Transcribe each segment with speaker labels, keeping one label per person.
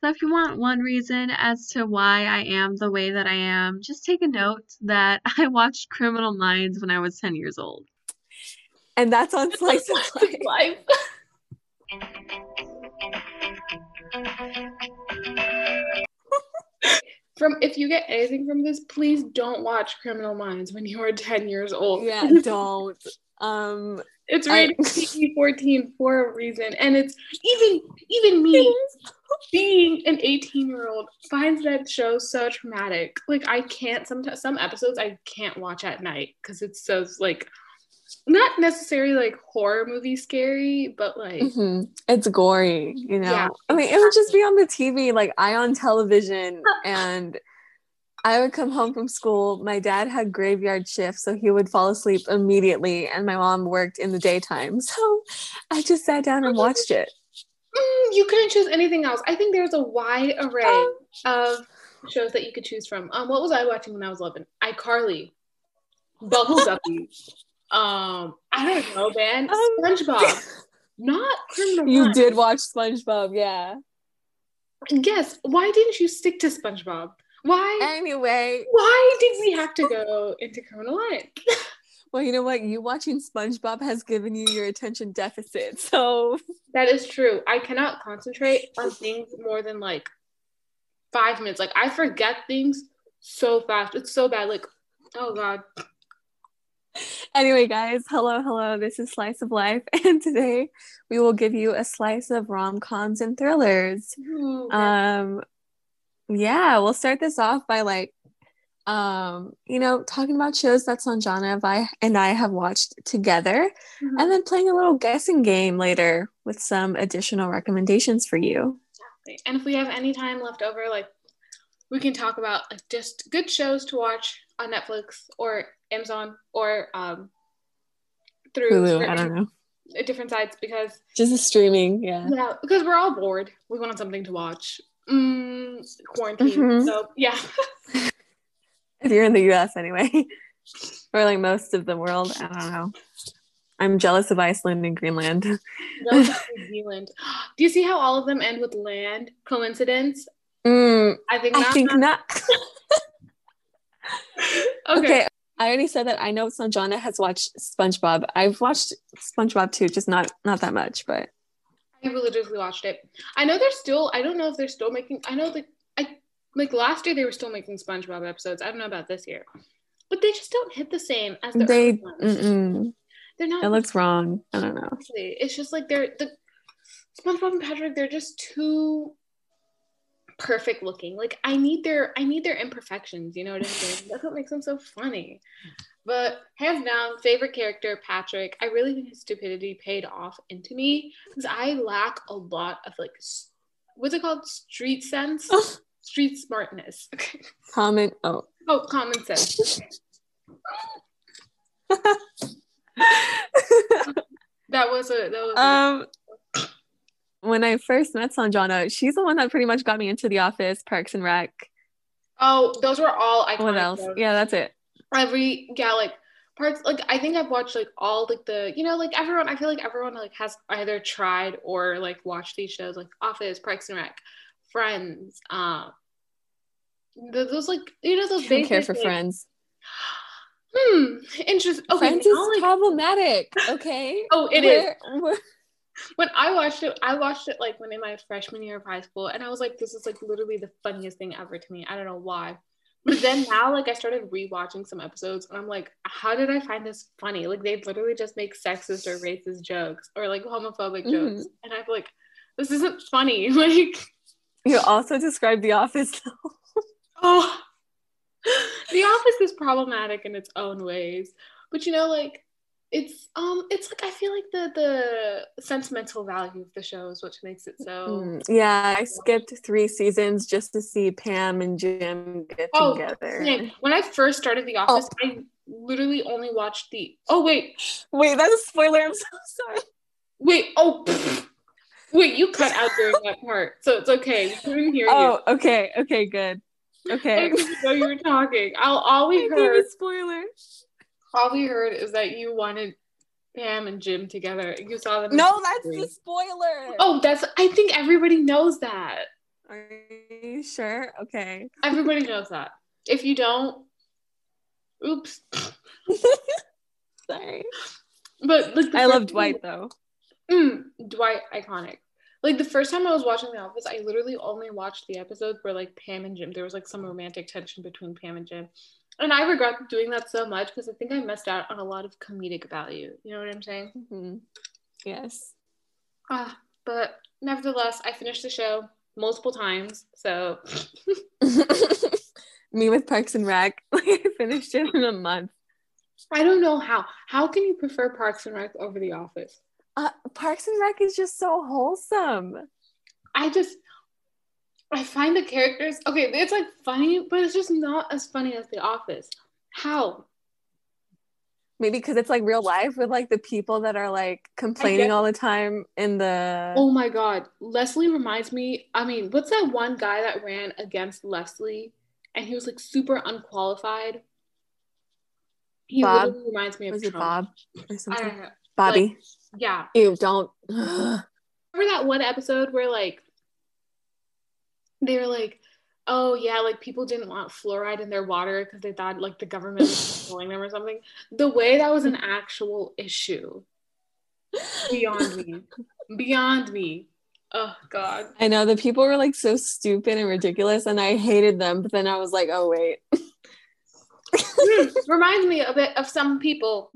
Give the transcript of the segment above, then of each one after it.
Speaker 1: So if you want one reason as to why I am the way that I am, just take a note that I watched Criminal Minds when I was 10 years old.
Speaker 2: And that's on Slice of Life.
Speaker 3: from if you get anything from this, please don't watch Criminal Minds when you are 10 years old.
Speaker 2: Yeah, don't. Um
Speaker 3: it's rated PG 14 for a reason. And it's even even me being an 18 year old finds that show so traumatic. Like I can't sometimes some episodes I can't watch at night because it's so like not necessarily like horror movie scary, but like
Speaker 2: mm-hmm. it's gory, you know. Yeah, I mean, it would just be on the TV, like I on television, and I would come home from school. My dad had graveyard shift, so he would fall asleep immediately, and my mom worked in the daytime. So I just sat down and watched it.
Speaker 3: Mm, you couldn't choose anything else. I think there's a wide array um, of shows that you could choose from. Um, what was I watching when I was 11? iCarly, Bubble Guppy. um, I don't know, man. Um, SpongeBob, not Criminal.
Speaker 2: You Minds. did watch SpongeBob, yeah.
Speaker 3: Yes. Why didn't you stick to SpongeBob? Why?
Speaker 2: Anyway.
Speaker 3: Why did we have to go into criminal life?
Speaker 2: well, you know what? You watching SpongeBob has given you your attention deficit. So
Speaker 3: that is true. I cannot concentrate on things more than like five minutes. Like I forget things so fast. It's so bad. Like, oh God.
Speaker 2: Anyway, guys, hello, hello. This is Slice of Life, and today we will give you a slice of rom coms and thrillers. Ooh, um, yeah, we'll start this off by like, um, you know, talking about shows that Sanjana I, and I have watched together, mm-hmm. and then playing a little guessing game later with some additional recommendations for you.
Speaker 3: And if we have any time left over, like, we can talk about like just good shows to watch on Netflix or Amazon or um, through
Speaker 2: Hulu. I don't know
Speaker 3: different sites because
Speaker 2: just streaming. Yeah,
Speaker 3: yeah, because we're all bored. We want something to watch mm, quarantine. Mm-hmm. So yeah.
Speaker 2: if you're in the US anyway, or like most of the world, I don't know. I'm jealous of Iceland and Greenland. New
Speaker 3: Zealand. Do you see how all of them end with land? Coincidence?
Speaker 2: Mm, I think. I not. think not. okay. okay. I already said that I know Sanjana has watched SpongeBob. I've watched SpongeBob too, just not not that much, but
Speaker 3: I religiously watched it. I know they're still. I don't know if they're still making. I know that I like last year they were still making SpongeBob episodes. I don't know about this year, but they just don't hit the same as the
Speaker 2: they. They're not. It looks wrong. I don't know.
Speaker 3: It's just like they're the SpongeBob and Patrick. They're just too perfect looking. Like I need their I need their imperfections. You know what I'm saying? That's what makes them so funny. But hands down, favorite character, Patrick. I really think his stupidity paid off into me because I lack a lot of like, what's it called? Street sense, street smartness.
Speaker 2: Common. Oh.
Speaker 3: Oh, common sense. that was a that was
Speaker 2: um a... when I first met Sanjana, she's the one that pretty much got me into the office, Parks and Rec.
Speaker 3: Oh, those were all iconic.
Speaker 2: What else? Shows. Yeah, that's it
Speaker 3: every yeah like parts like I think I've watched like all like the you know like everyone I feel like everyone like has either tried or like watched these shows like Office, Parks and Rec, Friends, um, those like you know those.
Speaker 2: Basic, care for like, Friends.
Speaker 3: Hmm. Interesting. Okay,
Speaker 2: Friends now, is like, problematic. Okay.
Speaker 3: oh, it we're, When I watched it, I watched it like when in my freshman year of high school, and I was like, "This is like literally the funniest thing ever to me." I don't know why. But then now, like, I started rewatching some episodes, and I'm like, how did I find this funny? Like, they literally just make sexist or racist jokes or like homophobic mm-hmm. jokes, and I'm like, this isn't funny. Like,
Speaker 2: you also described The Office.
Speaker 3: oh, The Office is problematic in its own ways, but you know, like, it's um it's like i feel like the the sentimental value of the show is what makes it so
Speaker 2: mm, yeah i skipped three seasons just to see pam and jim get oh, together.
Speaker 3: man. when i first started the office oh. i literally only watched the oh wait.
Speaker 2: Wait that's a spoiler i'm so sorry.
Speaker 3: Wait oh wait you cut out during that part so it's okay. We couldn't hear you.
Speaker 2: oh you. okay okay good. Okay.
Speaker 3: I know you were talking. I'll always heard
Speaker 2: spoiler
Speaker 3: all we heard is that you wanted Pam and Jim together. You saw them.
Speaker 2: No, that's the spoiler.
Speaker 3: Oh, that's. I think everybody knows that.
Speaker 2: Are you sure? Okay.
Speaker 3: Everybody knows that. If you don't, oops.
Speaker 2: Sorry.
Speaker 3: But like
Speaker 2: I love Dwight though.
Speaker 3: Mm, Dwight, iconic. Like the first time I was watching The Office, I literally only watched the episodes where like Pam and Jim. There was like some romantic tension between Pam and Jim, and I regret doing that so much because I think I missed out on a lot of comedic value. You know what I'm saying?
Speaker 2: Mhm. Yes.
Speaker 3: Ah, but nevertheless, I finished the show multiple times. So
Speaker 2: Me with Parks and Rec. Like I finished it in a month.
Speaker 3: I don't know how. How can you prefer Parks and Rec over The Office?
Speaker 2: Uh, Parks and Rec is just so wholesome.
Speaker 3: I just I find the characters okay, it's like funny, but it's just not as funny as The Office. How?
Speaker 2: Maybe because it's like real life with like the people that are like complaining all the time in the.
Speaker 3: Oh my god. Leslie reminds me, I mean, what's that one guy that ran against Leslie and he was like super unqualified? He
Speaker 2: Bob?
Speaker 3: literally reminds me of
Speaker 2: was it Bob or
Speaker 3: I
Speaker 2: something?
Speaker 3: don't know.
Speaker 2: Bobby.
Speaker 3: Yeah.
Speaker 2: You don't.
Speaker 3: Remember that one episode where like they were like, oh yeah, like people didn't want fluoride in their water because they thought like the government was controlling them or something. The way that was an actual issue, beyond me, beyond me. Oh God.
Speaker 2: I know the people were like so stupid and ridiculous, and I hated them. But then I was like, oh wait,
Speaker 3: Hmm, Reminds me a bit of some people.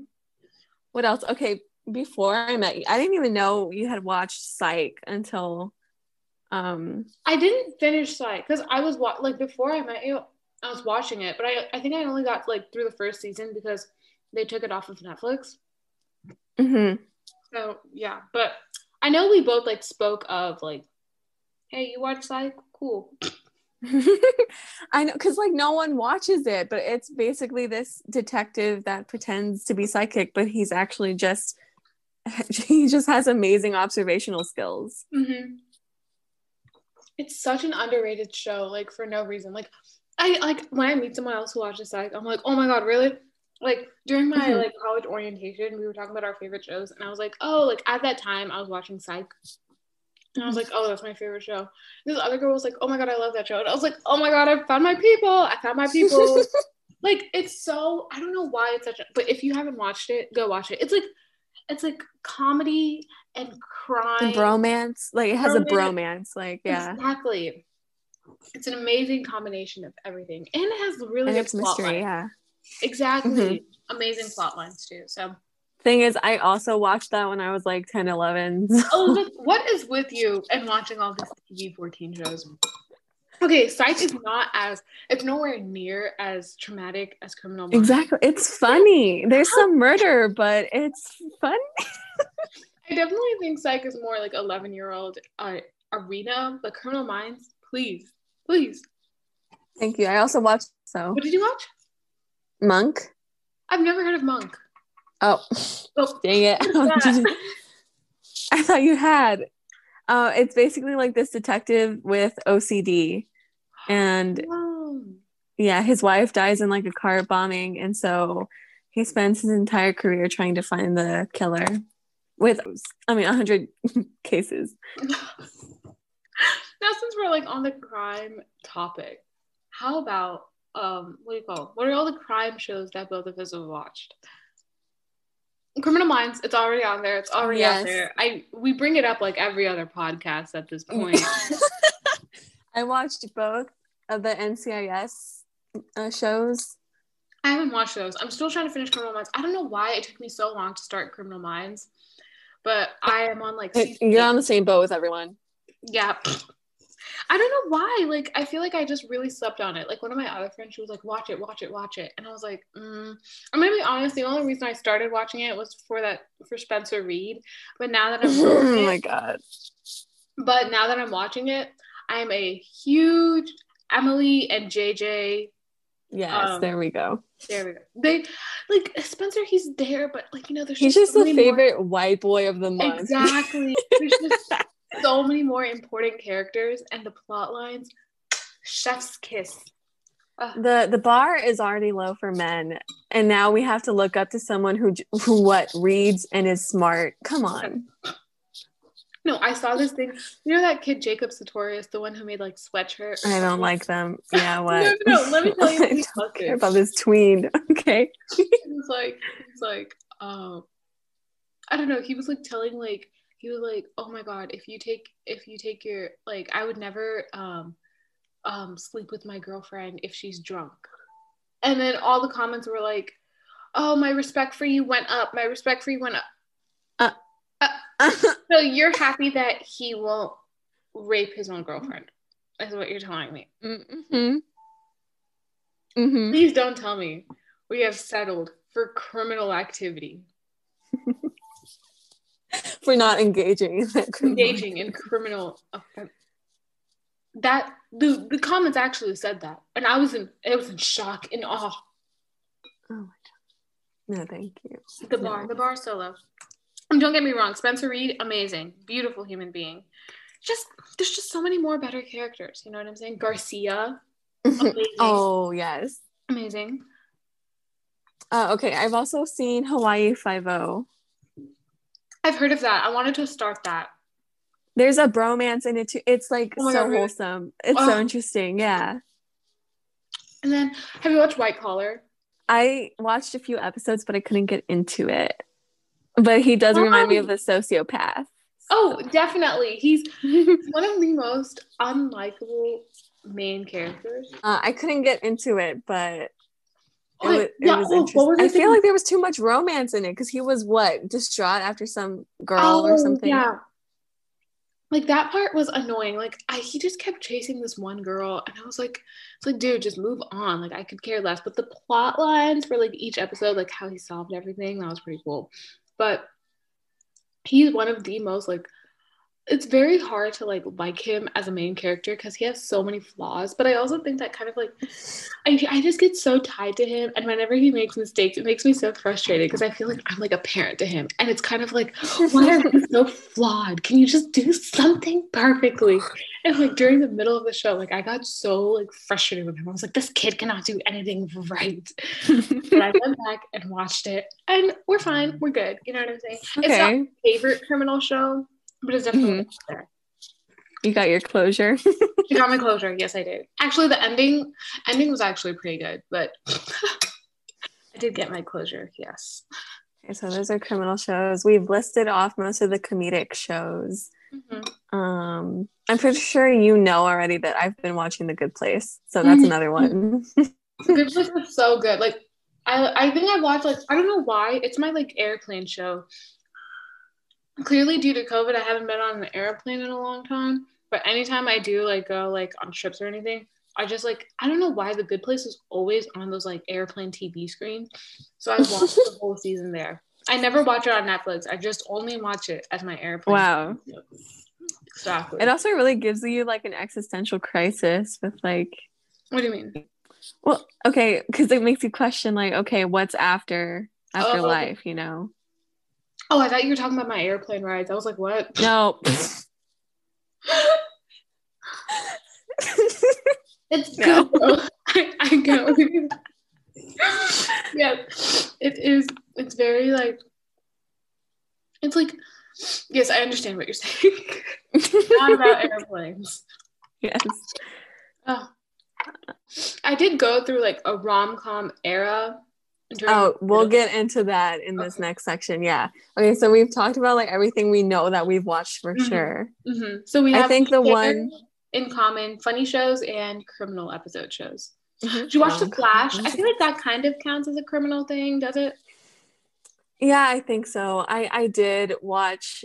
Speaker 2: what else? Okay, before I met you, I didn't even know you had watched Psych until, um,
Speaker 3: I didn't finish Psych because I was wa- like before I met you, I was watching it, but I I think I only got like through the first season because they took it off of Netflix.
Speaker 2: mhm.
Speaker 3: So yeah, but I know we both like spoke of like, hey, you watch Psych? Cool.
Speaker 2: I know because like no one watches it, but it's basically this detective that pretends to be psychic, but he's actually just he just has amazing observational skills.
Speaker 3: Mm-hmm. It's such an underrated show, like for no reason. Like I like when I meet someone else who watches Psych, I'm like, oh my god, really? Like during my
Speaker 2: Mhm.
Speaker 3: like college orientation, we were talking about our favorite shows, and I was like, oh, like at that time, I was watching Psych. And I was like, oh, that's my favorite show. This other girl was like, oh my god, I love that show. And I was like, oh my god, I found my people. I found my people. like it's so I don't know why it's such a but if you haven't watched it, go watch it. It's like it's like comedy and crime.
Speaker 2: And bromance, like it has a
Speaker 3: Bromance.
Speaker 2: bromance, like yeah,
Speaker 3: Exactly. It's an amazing combination of everything. And it has really
Speaker 2: and
Speaker 3: good
Speaker 2: it's
Speaker 3: plot
Speaker 2: mystery,
Speaker 3: lines.
Speaker 2: yeah.
Speaker 3: Exactly.
Speaker 2: Mm-hmm.
Speaker 3: Amazing plot lines too. So
Speaker 2: Thing is, I also watched that when I was like 10, 11.
Speaker 3: Elizabeth, what is with you and watching all these TV 14 shows? Okay, Psych is not as it's nowhere near as traumatic as Criminal Minds.
Speaker 2: exactly. It's funny. There's some murder, but it's fun.
Speaker 3: I definitely think Psych is more like 11 year old uh, arena, but Criminal Minds, please, please.
Speaker 2: Thank you. I also watched so
Speaker 3: What did you watch?
Speaker 2: Monk.
Speaker 3: I've never heard of Monk.
Speaker 2: Oh,
Speaker 3: Oh,
Speaker 2: dang it. I thought you had. Uh, it's basically like this detective with OCD. And
Speaker 3: Oh.
Speaker 2: yeah, his wife dies in like a car bombing. And so he spends his entire career trying to find the killer with, I mean, 100 cases.
Speaker 3: now since we're like on the crime topic how about um what do you call what are all the crime shows that both of us have watched? Criminal minds it's already on there. It's already out there. I we bring it up like every other podcast at this point.
Speaker 2: I watched both of the NCIS uh, shows.
Speaker 3: i haven't watched those. I'm still trying to finish criminal minds. I don't know why it took me so long to start criminal minds but i am on like
Speaker 2: You're on the same boat with everyone.
Speaker 3: Yeah. I don't know why. Like, I feel like I just really slept on it. Like, one of my other friends, she was like, watch it, watch it, watch it. And I was like, mm. I'm going to be honest. The only reason I started watching it was for that, for Spencer Reid. But now that I'm
Speaker 2: oh my god.
Speaker 3: but now that I'm watching it, I'm a huge Emily and JJ.
Speaker 2: Yes,
Speaker 3: Um,
Speaker 2: there we go.
Speaker 3: There we go. They, like, Spencer, he's there, but, like, you know, there's
Speaker 2: He's
Speaker 3: just,
Speaker 2: just
Speaker 3: so
Speaker 2: the
Speaker 3: many more-
Speaker 2: favorite white boy of the month.
Speaker 3: Exactly. There's just so many more important characters and the plot lines. Chef's kiss. Ugh.
Speaker 2: the the bar is already low for men, and now we have to look up to someone who who what reads and is smart. Come on.
Speaker 3: No, I saw this thing. You know that kid Jacob Sartorius, the one who made like sweatshirt.
Speaker 2: I don't like them. Yeah, what?
Speaker 3: no, no, let me tell you.
Speaker 2: I don't care about this tween. Okay.
Speaker 3: He was like, he was like, um, I don't know. He was like telling like he was like, oh my god, if you take if you take your like, I would never um um sleep with my girlfriend if she's drunk. And then all the comments were like, oh, my respect for you went up. My respect for you went up. So you're happy that he won't rape his own girlfriend, is what you're telling me.
Speaker 2: mm-hmm. Mm-hmm.
Speaker 3: Please don't tell me we have settled for criminal activity,
Speaker 2: For not engaging in that
Speaker 3: engaging in criminal. offen- That the the comments actually said that, and I was in I was in shock and awe.
Speaker 2: Oh my god. No, thank you.
Speaker 3: The bar, the bar solo. And don't get me wrong, Spencer Reid, amazing, beautiful human being. Just there's just so many more better characters. You know what I'm saying? Garcia,
Speaker 2: oh yes.
Speaker 3: amazing.
Speaker 2: Uh, okay, I've also seen Hawaii Five O.
Speaker 3: I've heard of that. I wanted to start that.
Speaker 2: There's a bromance in it too. It's like
Speaker 3: Oh
Speaker 2: so
Speaker 3: God, really?
Speaker 2: wholesome. It's so
Speaker 3: Oh.
Speaker 2: interesting. Yeah.
Speaker 3: And then, have you watched White Collar?
Speaker 2: I watched a few episodes, but I couldn't get into it. But he does remind me of a sociopath.
Speaker 3: Oh, definitely. He's one of the most unlikable main characters.
Speaker 2: Uh, I couldn't get into it, but it
Speaker 3: Oh,
Speaker 2: was, it
Speaker 3: yeah,
Speaker 2: was
Speaker 3: oh, what
Speaker 2: interesting.
Speaker 3: was
Speaker 2: I feel like there was too much romance in it because he was what distraught after some girl or
Speaker 3: Oh,
Speaker 2: something.
Speaker 3: Yeah. Like that part was annoying. Like I, he just kept chasing this one girl, and I was like, "It's like, dude, just move on." Like I could care less. But the plot lines for like each episode, like how he solved everything, that was pretty cool. But he's one of the most like. It's very hard to like like him as a main character because he has so many flaws. But I also think that kind of like I, I just get so tied to him and whenever he makes mistakes it makes me so frustrated because i feel like i'm like a parent to him and it's kind of like why are you so flawed? Can you just do something perfectly? And like during the middle of the show like i got so like frustrated with him. I was like this kid cannot do anything right. But i went back and watched it and we're fine we're good you know what i'm saying? It's not my favorite criminal show but it's definitely there
Speaker 2: you got your closure.
Speaker 3: you got my closure yes i did actually the ending ending was actually pretty good but i did get my closure yes
Speaker 2: okay, so those are criminal shows. We've listed off most of the comedic shows.
Speaker 3: Mhm.
Speaker 2: Um, I'm pretty sure you know already that I've been watching The Good Place, so that's
Speaker 3: Mhm.
Speaker 2: another one.
Speaker 3: The Good place is so good like i i think i watched like i don't know why it's my like airplane show clearly due to covid i haven't been on an airplane in a long time but anytime i do like go like on trips or anything i just like i don't know why the good place is always on those like airplane tv screens so i watched the whole season there i never watch it on netflix i just only watch it as my airplane
Speaker 2: Wow.
Speaker 3: exactly
Speaker 2: It also really gives you like an existential crisis with like,
Speaker 3: what do you mean
Speaker 2: well, okay, because it makes you question like, okay, what's after after
Speaker 3: Oh.
Speaker 2: life, you know?
Speaker 3: Oh i thought you were talking about my airplane rides i was like what
Speaker 2: No.
Speaker 3: It's
Speaker 2: No.
Speaker 3: good. I, I you Yeah, it is. It's very like. It's like, yes, I understand what you're saying. Not about airplanes.
Speaker 2: yes.
Speaker 3: Oh. I did go through like a rom com era.
Speaker 2: Oh, we'll get into that in this
Speaker 3: Okay.
Speaker 2: next section. Yeah. Okay, so we've talked about like everything we know that we've watched for
Speaker 3: Mhm.
Speaker 2: sure.
Speaker 3: Mhm. So we
Speaker 2: I think the one-
Speaker 3: in common: funny shows and criminal episode shows.
Speaker 2: Mhm.
Speaker 3: Did you watch The Flash? I feel like that kind of counts as a criminal thing, does it?
Speaker 2: Yeah, I think so. I I did watch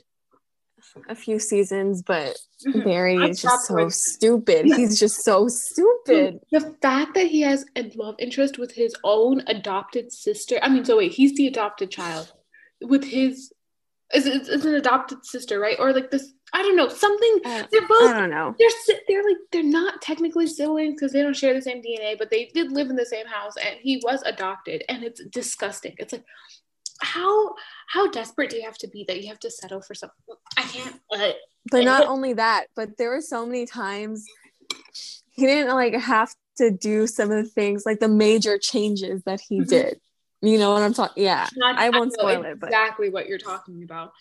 Speaker 2: a few seasons, but
Speaker 3: Mhm.
Speaker 2: Barry is just so
Speaker 3: towards-
Speaker 2: stupid. He's just so stupid.
Speaker 3: The fact that he has a love interest with his own adopted sister. I mean, so wait, he's the adopted child with his. Is it's, it's an adopted sister, right? Or like this? I don't know. Something.
Speaker 2: Uh,
Speaker 3: They're both I
Speaker 2: don't know.
Speaker 3: They're they're like they're not technically siblings because they don't share the same DNA, but they did live in the same house, and he was adopted, and it's disgusting. It's like how how desperate do you have to be that you have to settle for something? I can't. Uh,
Speaker 2: But not only that, but there were so many times he didn't like have to do some of the things like the major changes that he
Speaker 3: Mhm.
Speaker 2: did. You know what I'm talking? Yeah.
Speaker 3: Not-
Speaker 2: I won't
Speaker 3: know
Speaker 2: spoil it, but-
Speaker 3: exactly what you're talking about.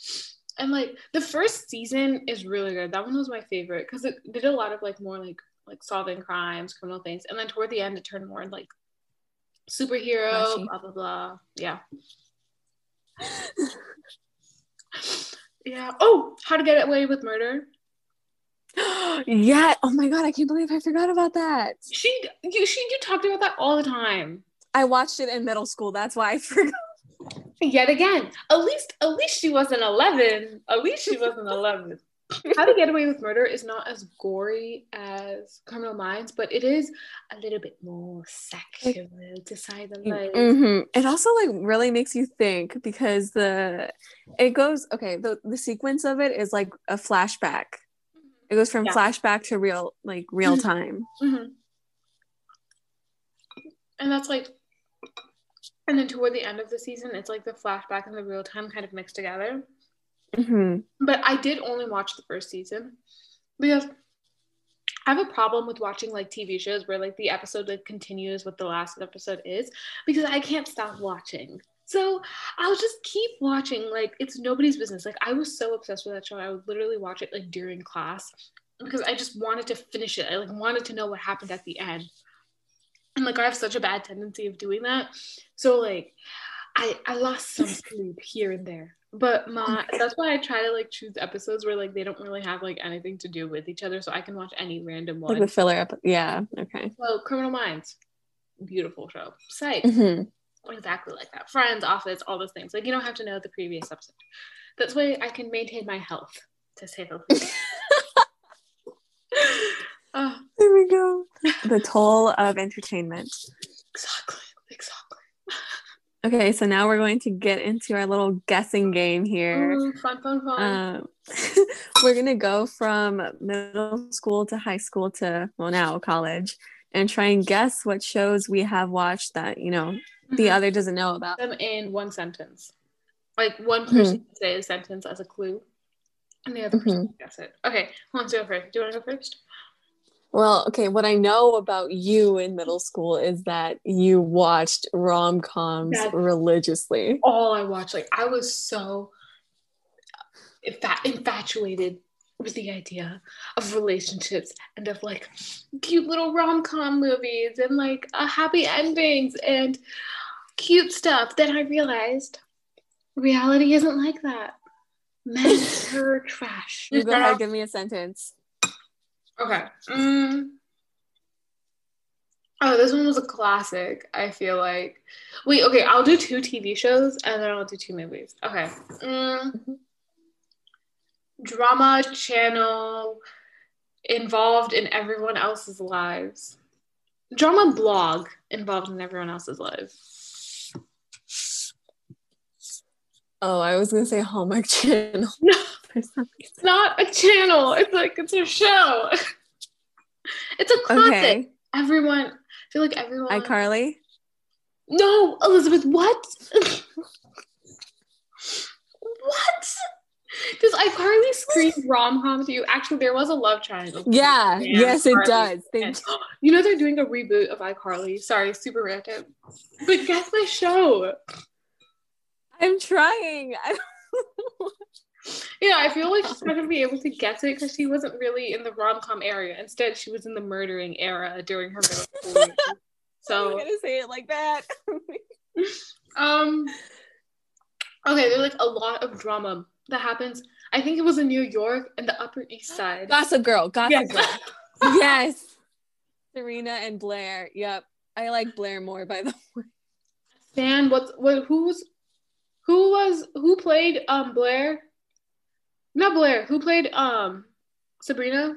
Speaker 3: and like the first season is really good. That one was my favorite because it did a lot of like more like like solving crimes, criminal things, and then toward the end it turned more like superhero, blah blah blah. Yeah. Yeah. Oh, how to get away with murder.
Speaker 2: yeah. Oh my god, I can't believe I forgot about that.
Speaker 3: She you she you talked about that all the time.
Speaker 2: I watched it in middle school. That's why I forgot.
Speaker 3: Yet again, at least at least she wasn't eleven. At least she wasn't eleven. How to Get Away with Murder is not as gory as Criminal Minds, but it is a little bit more sexual, to say the least.
Speaker 2: hmm It also like really makes you think because the it goes okay. The the sequence of it is like a flashback. It goes from
Speaker 3: Yeah.
Speaker 2: flashback to real like real time.
Speaker 3: Mhm. And that's like, and then toward the end of the season, it's like the flashback and the real time kind of mixed together.
Speaker 2: Hmm
Speaker 3: But I did only watch the first season because I have a problem with watching like TV shows where like the episode like continues what the last episode is because I can't stop watching. So I'll just keep watching. Like it's nobody's business. Like I was so obsessed with that show. I would literally watch it like during class because I just wanted to finish it. I like wanted to know what happened at the end. And like I have such a bad tendency of doing that. So like I I lost some sleep here and there. But my that's why I try to like choose episodes where like they don't really have like anything to do with each other so I can watch any random one Like
Speaker 2: the filler episode. Yeah. Okay.
Speaker 3: so Criminal Minds, beautiful show. Psych,
Speaker 2: hmm
Speaker 3: exactly like that. Friends, Office, all those things. Like you don't have to know the previous episode. That's why I can maintain my health, to say the least. oh,
Speaker 2: There we go. The toll of entertainment.
Speaker 3: exactly.
Speaker 2: Okay, so now we're going to get into our little guessing game here.
Speaker 3: Ooh, fun, fun, fun.
Speaker 2: Um, we're gonna go from middle school to high school to well now college, and try and guess what shows we have watched that you know the
Speaker 3: Mhm.
Speaker 2: other doesn't know about.
Speaker 3: them in one sentence. Like one
Speaker 2: Mm-hmm.
Speaker 3: person can say a sentence as a clue, and the other person
Speaker 2: Mhm.
Speaker 3: can guess it. Okay, who wants to go first? Do you want to go first?
Speaker 2: Well, okay, what I know about you in middle school is that you watched rom coms religiously.
Speaker 3: All I watched, like I was so infa- infatuated with the idea of relationships and of like cute little rom com movies and like uh, happy endings and cute stuff. Then I realized reality isn't like that. Men are trash.
Speaker 2: You go ahead, give me a sentence.
Speaker 3: Okay. Mm. Oh, this one was a classic, I feel like. Wait, okay, I'll do two TV shows and then I'll do two movies. Okay. Mm. Drama channel involved in everyone else's lives. Drama blog involved in everyone else's lives.
Speaker 2: Oh, I was gonna say Hallmark Channel.
Speaker 3: No,
Speaker 2: for some reason.
Speaker 3: it's not a channel. It's like it's a show. it's a classic.
Speaker 2: Okay,
Speaker 3: Everyone, I feel like everyone.
Speaker 2: iCarly.
Speaker 3: No, Elizabeth, what? what? Does iCarly scream rom com to you? Actually, there was a love triangle.
Speaker 2: Yeah, yes, it does. Thank
Speaker 3: And- you know they're doing a reboot of iCarly. Sorry, super random. But guess my show.
Speaker 2: I'm trying. I-
Speaker 3: Yeah, I feel like she's not gonna be able to guess it because she wasn't really in the rom com area. Instead, she was in the murdering era during her middle school years.
Speaker 2: I'm
Speaker 3: So
Speaker 2: gonna say it like that.
Speaker 3: Um. Okay, there's like a lot of drama that happens. I think it was in New York and the Upper East Side.
Speaker 2: Gossip Girl. Gossip
Speaker 3: Yes.
Speaker 2: Girl. yes. Serena and Blair. Yep. I like Blair more, by the way.
Speaker 3: Stan, what's what? Who's who was who played um Blair? Not Blair. Who played um Sabrina?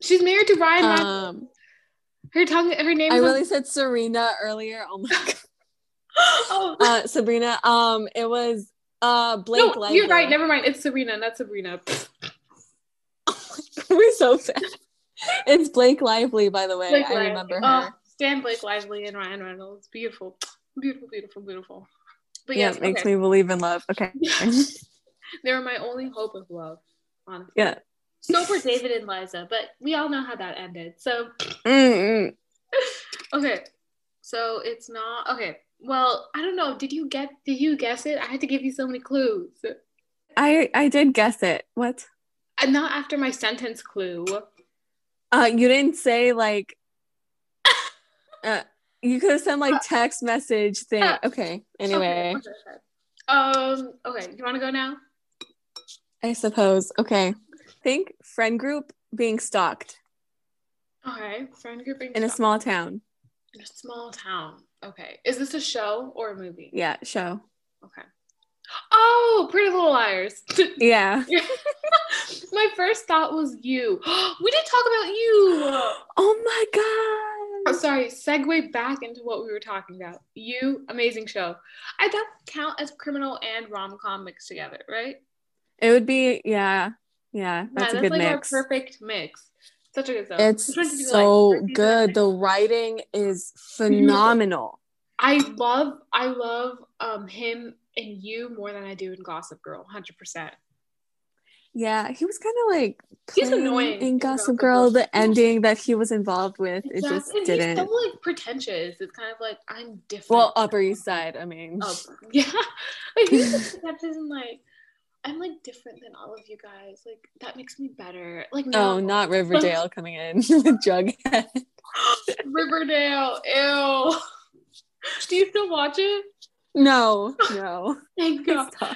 Speaker 3: She's married to Ryan.
Speaker 2: Um,
Speaker 3: her tongue. Her name.
Speaker 2: I really said Serena earlier. Oh my god.
Speaker 3: oh.
Speaker 2: Uh, Sabrina. Um, it was uh Blake
Speaker 3: no,
Speaker 2: Lively.
Speaker 3: you're right. Never mind. It's Serena, not Sabrina.
Speaker 2: We're so sad. It's Blake Lively, by the way.
Speaker 3: Blake
Speaker 2: I
Speaker 3: Lively.
Speaker 2: remember
Speaker 3: Oh,
Speaker 2: her.
Speaker 3: Stan Blake Lively and Ryan Reynolds. Beautiful, beautiful, beautiful, beautiful. But
Speaker 2: yeah,
Speaker 3: yes,
Speaker 2: it makes
Speaker 3: okay.
Speaker 2: me believe in love. Okay.
Speaker 3: They were my only hope of love, honestly.
Speaker 2: yeah.
Speaker 3: So were David and Liza, but we all know how that ended. So
Speaker 2: Mm-mm.
Speaker 3: okay, so it's not okay. Well, I don't know. Did you get? Did you guess it? I had to give you so many clues.
Speaker 2: I I did guess it. What?
Speaker 3: And not after my sentence clue.
Speaker 2: Uh, you didn't say like. uh, you could have sent like text message thing. Okay. Anyway,
Speaker 3: Okay, okay, okay. Um. Okay. You want to go now?
Speaker 2: I suppose. Okay. Think friend group being stalked
Speaker 3: Okay. Friend group being
Speaker 2: in a small town.
Speaker 3: in a small town. Okay. Is this a show or a movie?
Speaker 2: Yeah, show.
Speaker 3: Okay. Oh, Pretty Little Liars.
Speaker 2: Yeah.
Speaker 3: My first thought was you. we didn't talk about you.
Speaker 2: Oh my god.
Speaker 3: Oh, sorry. Segue back into what we were talking about. You, amazing show. I that count as criminal and rom com mixed together, right?
Speaker 2: It would be yeah. Yeah, that's
Speaker 3: yeah,
Speaker 2: a good
Speaker 3: like
Speaker 2: mix.
Speaker 3: our perfect mix. Such a good show.
Speaker 2: It's
Speaker 3: Which one did you
Speaker 2: so
Speaker 3: like? First season or
Speaker 2: good. The writing is phenomenal.
Speaker 3: I love I love um him and you more than I do in Gossip Girl, hundred percent.
Speaker 2: Yeah, he was kind of like
Speaker 3: He's annoying
Speaker 2: in Gossip Girl. The ending that he was involved with, it just
Speaker 3: and
Speaker 2: didn't.
Speaker 3: He's so like pretentious. It's kind of like I'm different.
Speaker 2: well, Upper East Side. I mean,
Speaker 3: Oh, yeah. Like he's pretentious and like I'm like different than all of you guys. Like that makes me better. Like no,
Speaker 2: oh, not Riverdale coming in with Jughead.
Speaker 3: Riverdale. Ew. Do you still watch it?
Speaker 2: No, no.
Speaker 3: Thank God. Okay,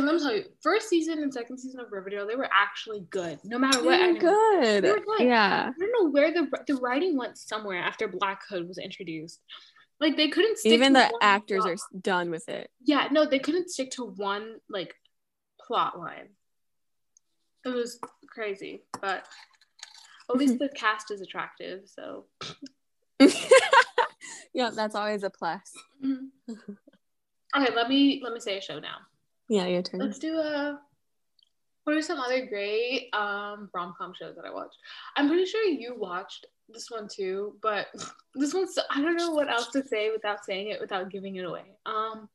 Speaker 3: let me tell you. First season and second season of Riverdale, they were actually good. No matter
Speaker 2: They
Speaker 3: what.
Speaker 2: were good.
Speaker 3: They were good.
Speaker 2: Yeah.
Speaker 3: I don't know where the the writing went somewhere after Black Hood was introduced. Like they couldn't stick
Speaker 2: Even the actors are done with it.
Speaker 3: yeah no they couldn't stick to one like plot line. It was crazy, but at least the cast is attractive. So
Speaker 2: yeah, that's always a plus.
Speaker 3: okay, let me let me say a show now.
Speaker 2: Yeah, your turn.
Speaker 3: Let's do a. What are some other great um rom com shows that I watched? I'm pretty sure you watched this one too, but this one's I don't know what else to say without saying it without giving it away. Um,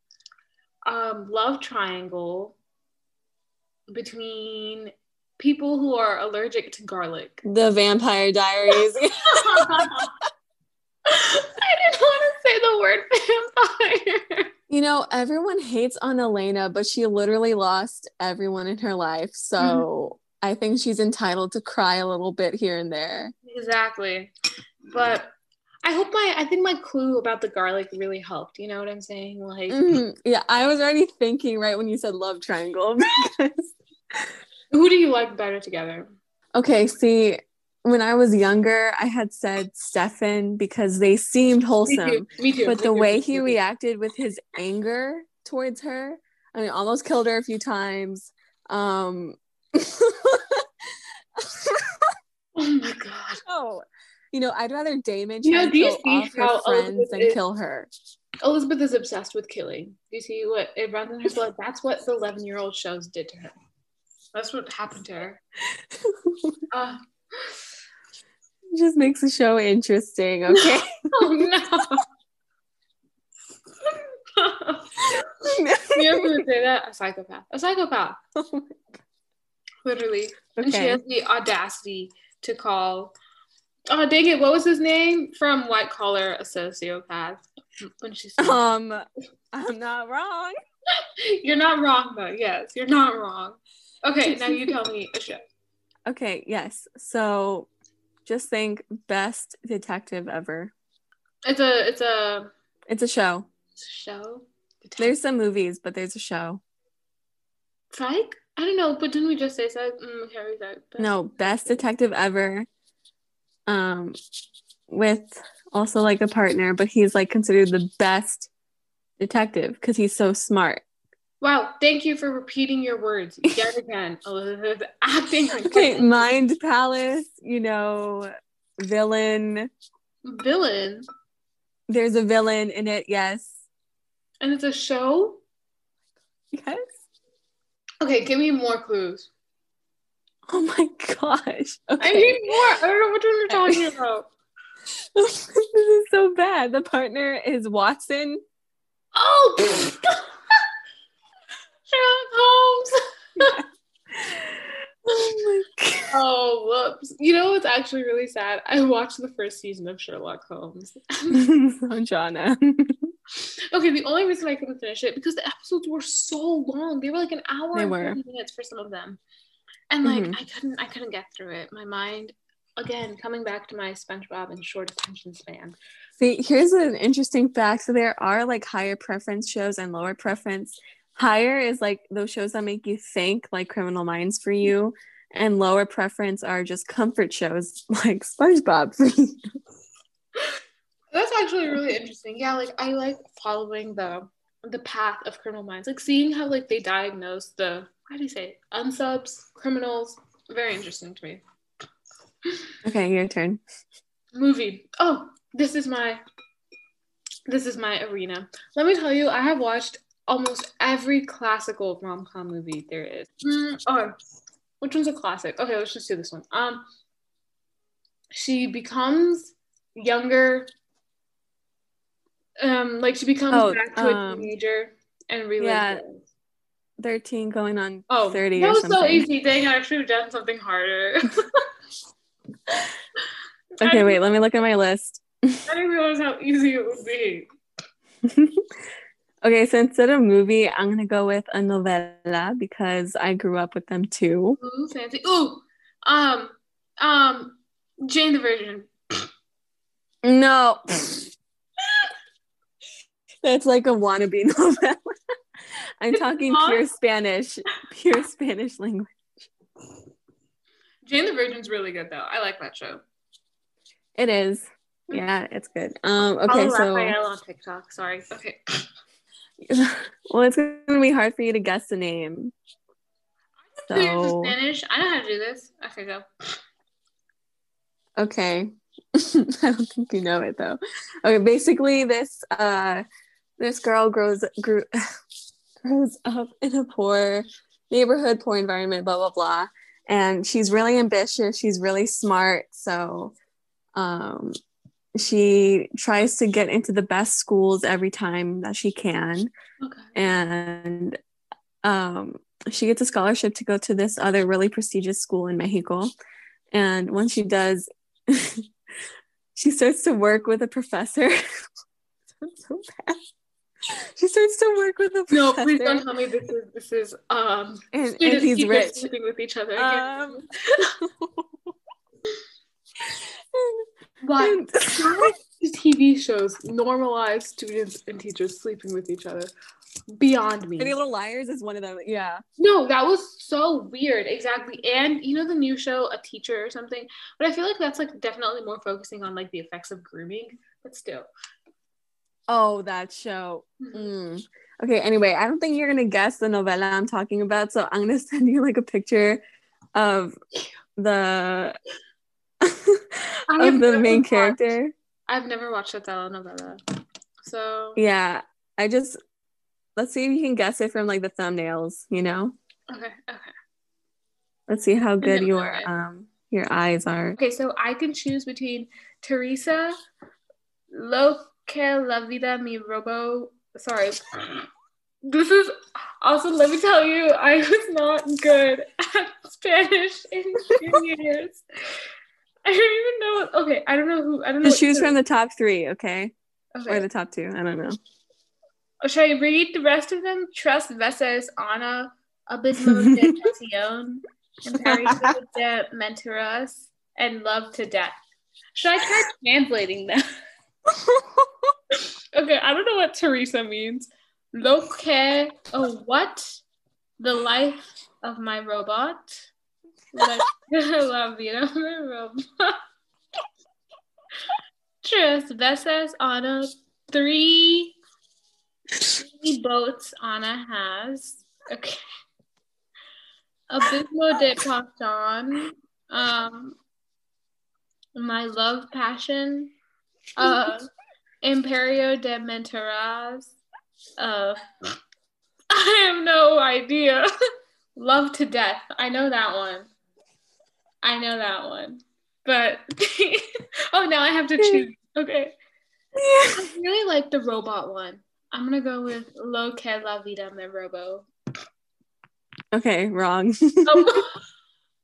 Speaker 3: um, love triangle between people who are allergic to garlic.
Speaker 2: The Vampire Diaries.
Speaker 3: I didn't want to say the word vampire.
Speaker 2: you know, everyone hates on Elena, but she literally lost everyone in her life. So
Speaker 3: Mm-hmm.
Speaker 2: I think she's entitled to cry a little bit here and there.
Speaker 3: Exactly. But I hope my I think my clue about the garlic really helped. You know what I'm saying? Like
Speaker 2: Mhm. Yeah, I was already thinking right when you said love triangle. because-
Speaker 3: who do you like better together?
Speaker 2: okay, see, when I was younger, I had said Stefan because they seemed wholesome.
Speaker 3: Me too. Me too.
Speaker 2: But
Speaker 3: me
Speaker 2: the
Speaker 3: too,
Speaker 2: way he reacted with his anger towards her, I mean, almost killed her a few times. Um,
Speaker 3: Oh my god.
Speaker 2: oh, you know, I'd rather Damon
Speaker 3: You know,
Speaker 2: to
Speaker 3: do you
Speaker 2: kill
Speaker 3: see
Speaker 2: off her friends
Speaker 3: Elizabeth
Speaker 2: than
Speaker 3: is-
Speaker 2: kill her.
Speaker 3: Elizabeth is obsessed with killing. Do you see what it runs in her blood? That's what the 11 year old shows did to her. That's what happened to her. Uh,
Speaker 2: It just makes the show interesting, okay?
Speaker 3: oh no. you ever say that? A psychopath. A psychopath. Literally. And she has the audacity to call. Oh dang it! What was his name from White Collar? A sociopath. When she said,
Speaker 2: Um, I'm not wrong.
Speaker 3: "You're not wrong, though." Yes, you're not wrong. Okay, now you tell me a show.
Speaker 2: Okay, yes. So just think best detective ever.
Speaker 3: It's a it's a
Speaker 2: It's a show.
Speaker 3: show.
Speaker 2: There's some movies, but there's a show.
Speaker 3: Psych. I don't know, but didn't we just say Psych? Mm, okay,
Speaker 2: No, best detective ever. Um, with also like a partner, but he's like considered the best detective because he's so smart.
Speaker 3: Wow, thank you for repeating your words yet again, Elizabeth. Acting like
Speaker 2: Okay, Mind Palace, you know, villain.
Speaker 3: villain,
Speaker 2: There's a villain in it, yes.
Speaker 3: and it's a show.
Speaker 2: Yes.
Speaker 3: Okay, give me more clues.
Speaker 2: Oh my gosh.
Speaker 3: I need more. I don't know which one you're talking about.
Speaker 2: this is so bad. The partner is Watson.
Speaker 3: Oh, Sherlock Holmes.
Speaker 2: Oh my god.
Speaker 3: You know what's actually really sad? I watched the first season of Sherlock Holmes.
Speaker 2: Jonna.
Speaker 3: Okay, the only reason I couldn't finish it because the episodes were so long. They were like an hour
Speaker 2: They
Speaker 3: and
Speaker 2: were.
Speaker 3: 30 minutes for some of them. And like
Speaker 2: Mhm.
Speaker 3: I couldn't I couldn't get through it. My mind again coming back to my SpongeBob and short attention span.
Speaker 2: See, here's an interesting fact. So there are like higher preference shows and lower preference. Higher is like those shows that make you think, like Criminal Minds for you, and lower preference are just comfort shows like SpongeBob for you.
Speaker 3: That's actually really interesting. Yeah, like I like following the the path of criminal minds. Like seeing how like they diagnose the how do you say unsubs, criminals. Very interesting to me.
Speaker 2: Okay, your turn.
Speaker 3: movie. Oh, this is my this is my arena. Let me tell you, I have watched almost every classical rom com movie there is. Mm, oh, which one's a classic? Okay, let's just do this one. Um, she becomes younger. Um, like she becomes
Speaker 2: Oh,
Speaker 3: back to a
Speaker 2: um,
Speaker 3: teenager and relives.
Speaker 2: yeah. 13 going on
Speaker 3: Oh,
Speaker 2: 30
Speaker 3: that was
Speaker 2: something.
Speaker 3: so easy. Dang, I should have done something harder.
Speaker 2: Okay, wait, let me look at my list.
Speaker 3: I didn't realize how easy it would be.
Speaker 2: okay, so instead of movie, I'm gonna go with a novela because I grew up with them too.
Speaker 3: Ooh, fancy. Ooh, um, um, Jane the Virgin.
Speaker 2: No. That's like a wannabe novela. I'm talking
Speaker 3: not?
Speaker 2: pure Spanish, pure Spanish language.
Speaker 3: Jane the Virgin's really good though. I like that show.
Speaker 2: It is. Yeah, it's good. Um, okay,
Speaker 3: Follow
Speaker 2: so
Speaker 3: Raphael on TikTok. Sorry. Okay.
Speaker 2: well, it's gonna be hard for you to guess the name.
Speaker 3: Doing this in
Speaker 2: So
Speaker 3: Spanish. I know how to do this. Okay, go.
Speaker 2: okay. I don't think you know it though. Okay, basically this uh this girl grows grew grows up in a poor neighborhood, poor environment, blah blah blah. And she's really ambitious, she's really smart, so um she tries to get into the best schools every time that she can
Speaker 3: Okay.
Speaker 2: and um, she gets a scholarship to go to this other really prestigious school in Mexico. And when she does, she starts to work with a professor. So bad. She starts to work with a professor.
Speaker 3: No, please don't tell me this is this is um
Speaker 2: and, and he's rich.
Speaker 3: sleeping with each other.
Speaker 2: Um,
Speaker 3: Why do TV shows normalize students and teachers sleeping with each other? Beyond me.
Speaker 2: Pretty Little Liars is one of them. Yeah.
Speaker 3: No, that was so weird. Exactly. And you know the new show, A Teacher or something? But I feel like that's like definitely more focusing on like the effects of grooming. But still.
Speaker 2: Oh, that show. Mm. Okay, anyway, I don't think you're gonna guess the novella I'm talking about, so I'm gonna send you like a picture of the of the main
Speaker 3: watched-
Speaker 2: character.
Speaker 3: I've never watched a telenovela. So
Speaker 2: Yeah, I just let's see if you can guess it from like the thumbnails. You know,
Speaker 3: okay, okay.
Speaker 2: let's see how good your um your eyes are.
Speaker 3: Okay, so I can choose between Teresa, Lo que la vida mi robo. Sorry. This is also, let me tell you, I was not good at Spanish in junior years. I don't even know. Okay, I don't know who. I don't know.
Speaker 2: Just
Speaker 3: what
Speaker 2: choose from the top three, okay,
Speaker 3: Okay.
Speaker 2: or the top two. I don't know.
Speaker 3: Oh, should I read the rest of them? Tres veces Ana, Abismo de Pasión, Imperio de Mentiras, and Love to Death. Should I try translating them? okay, I don't know what Teresa means. Lo que, oh, what? The life of my robot. Vida de mi robot. Tres veces Ana, three many boats Anna has. Okay. Abismo de Passion. Um, my love passion. Uh, Imperio de Mentiras. Uh, I have no idea. love to death. I know that one. I know that one. But oh, now I have to choose. Okay. I really like the robot one. I'm gonna go with Lo que la vida me robo.
Speaker 2: okay, wrong.
Speaker 3: Oh.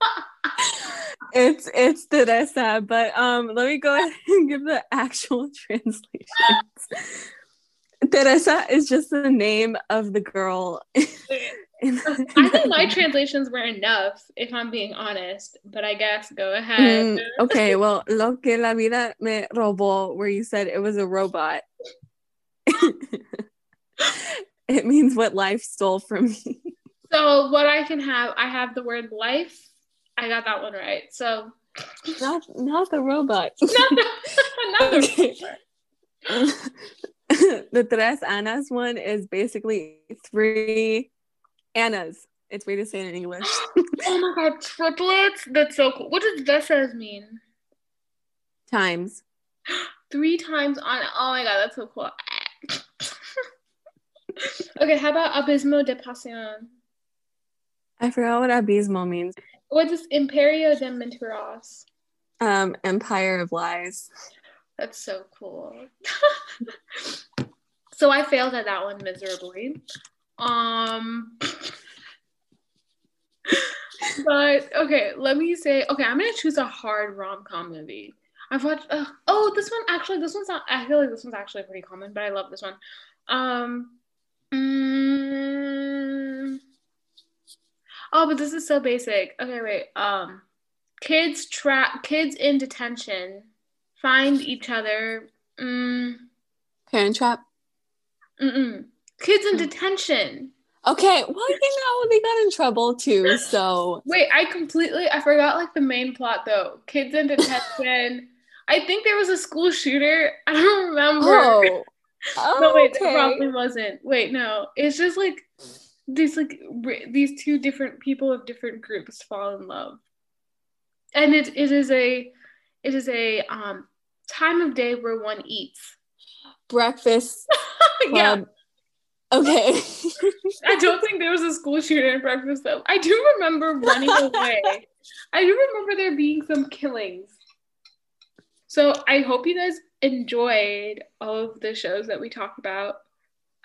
Speaker 2: it's it's Teresa, but um, let me go ahead and give the actual translations. Teresa is just the name of the girl.
Speaker 3: I think my translations were enough, if I'm being honest. But I guess go ahead.
Speaker 2: Mm, okay, well, lo que la vida me robó, where you said it was a robot. it means what life stole from me.
Speaker 3: So what I can have, I have the word life. I got that one right. So
Speaker 2: not not the robot.
Speaker 3: not the, not the
Speaker 2: robot. the Tres Anas one is basically three Annas. It's weird to say it in English.
Speaker 3: oh my god, triplets? That's so cool. What does Veces mean?
Speaker 2: Times.
Speaker 3: Three times on Oh my god, that's so cool. okay, how about Abismo de Pasión?
Speaker 2: I forgot what abismo means.
Speaker 3: What is Imperio de Mentiras?
Speaker 2: Um, Empire of Lies.
Speaker 3: That's so cool. so I failed at that one miserably. Um but okay, let me say okay, I'm gonna choose a hard rom-com movie. I've watched uh, oh this one actually this one's not I feel like this one's actually pretty common, but I love this one. Um mm, Oh, but this is so basic. Okay, wait. Um kids trap kids in detention find each other. Mm.
Speaker 2: Parent trap.
Speaker 3: Mm-mm. Kids in detention.
Speaker 2: Okay, well, you know, they got in trouble too, so.
Speaker 3: Wait, I completely, I forgot like the main plot though. Kids in detention. I think there was a school shooter. I don't remember.
Speaker 2: Oh.
Speaker 3: oh no, wait, okay. probably wasn't. Wait, no. It's just like these like these two different people of different groups fall in love. And it, it is a it is a um time of day where one eats.
Speaker 2: Breakfast. yeah. Okay.
Speaker 3: I don't think there was a school shooter in Breakfast though. I do remember running away. I do remember there being some killings. So I hope you guys enjoyed all of the shows that we talked about.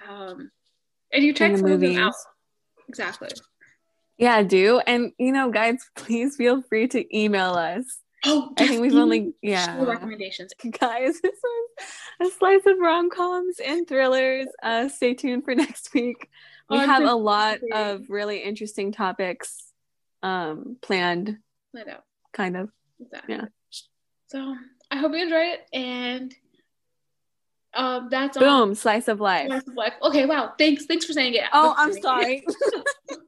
Speaker 3: Um, and you check the some movies. of them out. Exactly.
Speaker 2: Yeah, do. And you know, guys, please feel free to email us
Speaker 3: Oh,
Speaker 2: I think we've only yeah
Speaker 3: recommendations,
Speaker 2: guys. This was a slice of rom coms and thrillers. Uh, stay tuned for next week. We have a lot of really interesting topics um, planned.
Speaker 3: I know.
Speaker 2: Kind of.
Speaker 3: Exactly. Yeah. So I hope you enjoy it, and um, that's
Speaker 2: boom, slice of life.
Speaker 3: Slice of life. Okay, wow. Thanks. Thanks for saying it.
Speaker 2: Oh, I'm sorry.